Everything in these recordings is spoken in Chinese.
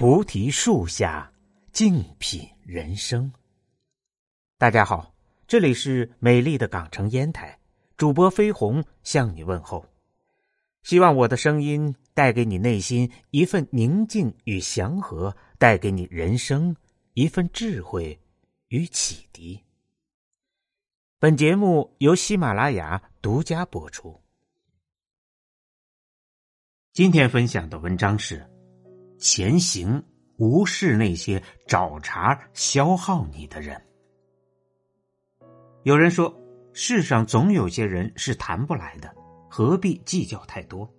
菩提树下，静品人生。大家好，这里是美丽的港城烟台，主播飞鸿向你问候。希望我的声音带给你内心一份宁静与祥和，带给你人生一份智慧与启迪。本节目由喜马拉雅独家播出。今天分享的文章是。前行，无视那些找茬消耗你的人。有人说，世上总有些人是谈不来的，何必计较太多？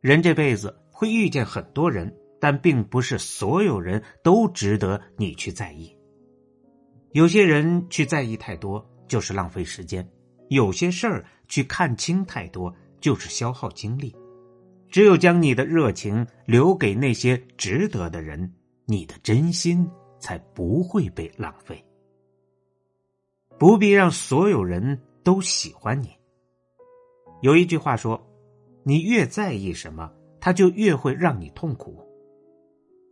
人这辈子会遇见很多人，但并不是所有人都值得你去在意。有些人去在意太多，就是浪费时间；有些事儿去看清太多，就是消耗精力。只有将你的热情留给那些值得的人，你的真心才不会被浪费。不必让所有人都喜欢你。有一句话说：“你越在意什么，他就越会让你痛苦。”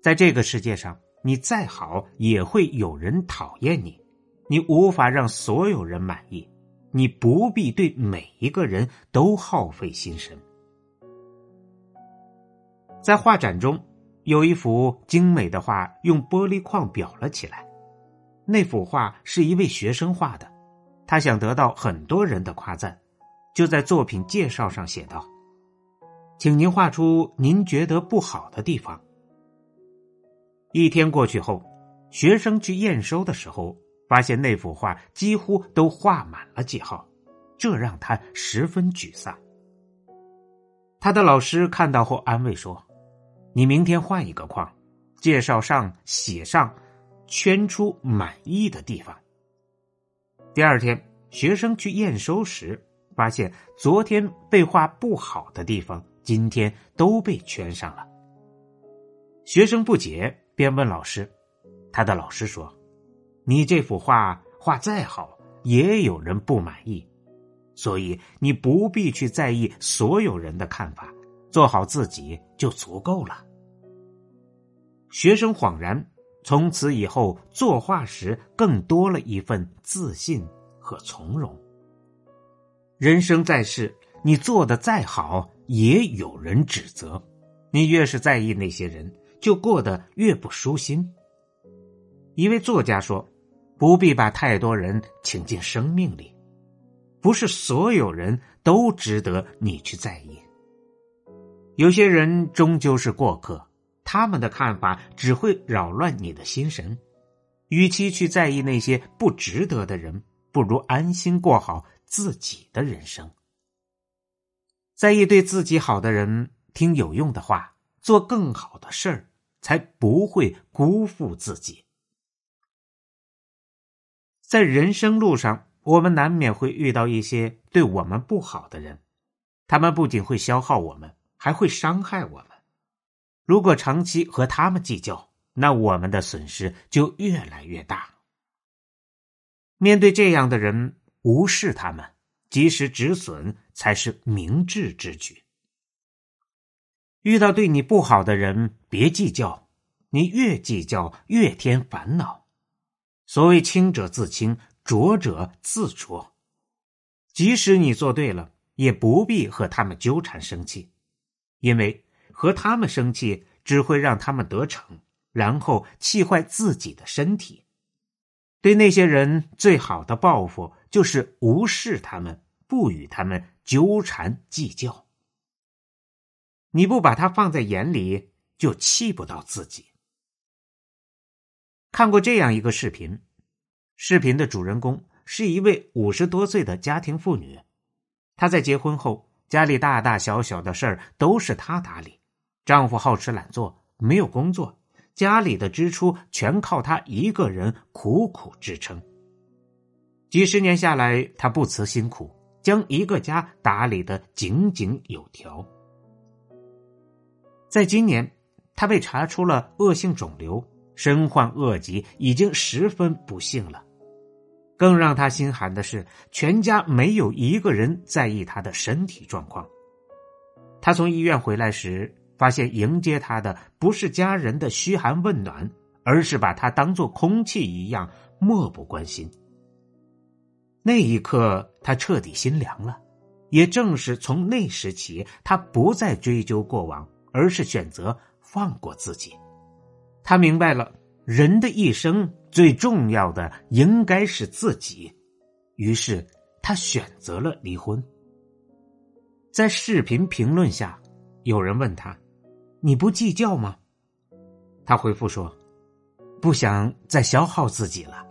在这个世界上，你再好也会有人讨厌你，你无法让所有人满意，你不必对每一个人都耗费心神。在画展中，有一幅精美的画用玻璃框裱了起来。那幅画是一位学生画的，他想得到很多人的夸赞，就在作品介绍上写道：“请您画出您觉得不好的地方。”一天过去后，学生去验收的时候，发现那幅画几乎都画满了记号，这让他十分沮丧。他的老师看到后安慰说。你明天换一个框，介绍上写上，圈出满意的地方。第二天，学生去验收时，发现昨天被画不好的地方，今天都被圈上了。学生不解，便问老师，他的老师说：“你这幅画画再好，也有人不满意，所以你不必去在意所有人的看法。”做好自己就足够了。学生恍然，从此以后作画时更多了一份自信和从容。人生在世，你做的再好，也有人指责。你越是在意那些人，就过得越不舒心。一位作家说：“不必把太多人请进生命里，不是所有人都值得你去在意。”有些人终究是过客，他们的看法只会扰乱你的心神。与其去在意那些不值得的人，不如安心过好自己的人生。在意对自己好的人，听有用的话，做更好的事儿，才不会辜负自己。在人生路上，我们难免会遇到一些对我们不好的人，他们不仅会消耗我们。还会伤害我们。如果长期和他们计较，那我们的损失就越来越大。面对这样的人，无视他们，及时止损才是明智之举。遇到对你不好的人，别计较，你越计较越添烦恼。所谓清者自清，浊者自浊。即使你做对了，也不必和他们纠缠生气。因为和他们生气只会让他们得逞，然后气坏自己的身体。对那些人最好的报复就是无视他们，不与他们纠缠计较。你不把他放在眼里，就气不到自己。看过这样一个视频，视频的主人公是一位五十多岁的家庭妇女，她在结婚后。家里大大小小的事儿都是她打理，丈夫好吃懒做，没有工作，家里的支出全靠她一个人苦苦支撑。几十年下来，她不辞辛苦，将一个家打理的井井有条。在今年，她被查出了恶性肿瘤，身患恶疾，已经十分不幸了。更让他心寒的是，全家没有一个人在意他的身体状况。他从医院回来时，发现迎接他的不是家人的嘘寒问暖，而是把他当做空气一样漠不关心。那一刻，他彻底心凉了。也正是从那时起，他不再追究过往，而是选择放过自己。他明白了，人的一生最重要的应该是自己。于是，他选择了离婚。在视频评论下，有人问他：“你不计较吗？”他回复说：“不想再消耗自己了。”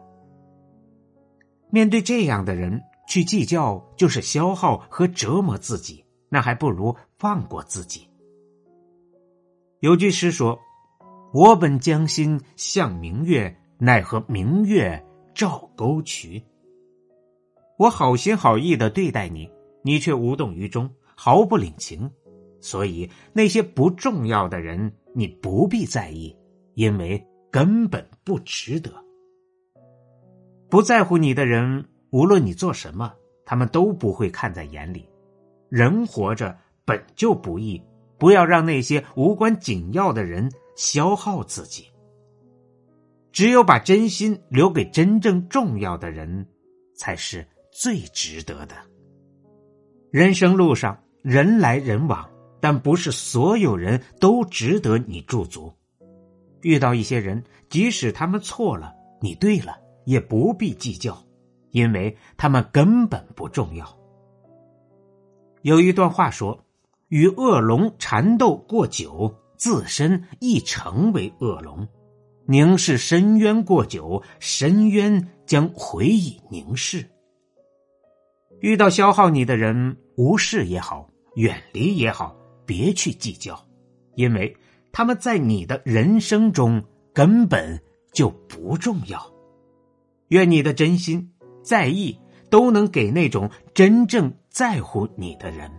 面对这样的人，去计较就是消耗和折磨自己，那还不如放过自己。有句诗说：“我本将心向明月，奈何明月照沟渠。”我好心好意的对待你，你却无动于衷，毫不领情。所以那些不重要的人，你不必在意，因为根本不值得。不在乎你的人，无论你做什么，他们都不会看在眼里。人活着本就不易，不要让那些无关紧要的人消耗自己。只有把真心留给真正重要的人，才是最值得的。人生路上，人来人往，但不是所有人都值得你驻足。遇到一些人，即使他们错了，你对了。也不必计较，因为他们根本不重要。有一段话说：“与恶龙缠斗过久，自身亦成为恶龙；凝视深渊过久，深渊将回以凝视。”遇到消耗你的人，无视也好，远离也好，别去计较，因为他们在你的人生中根本就不重要。愿你的真心、在意都能给那种真正在乎你的人。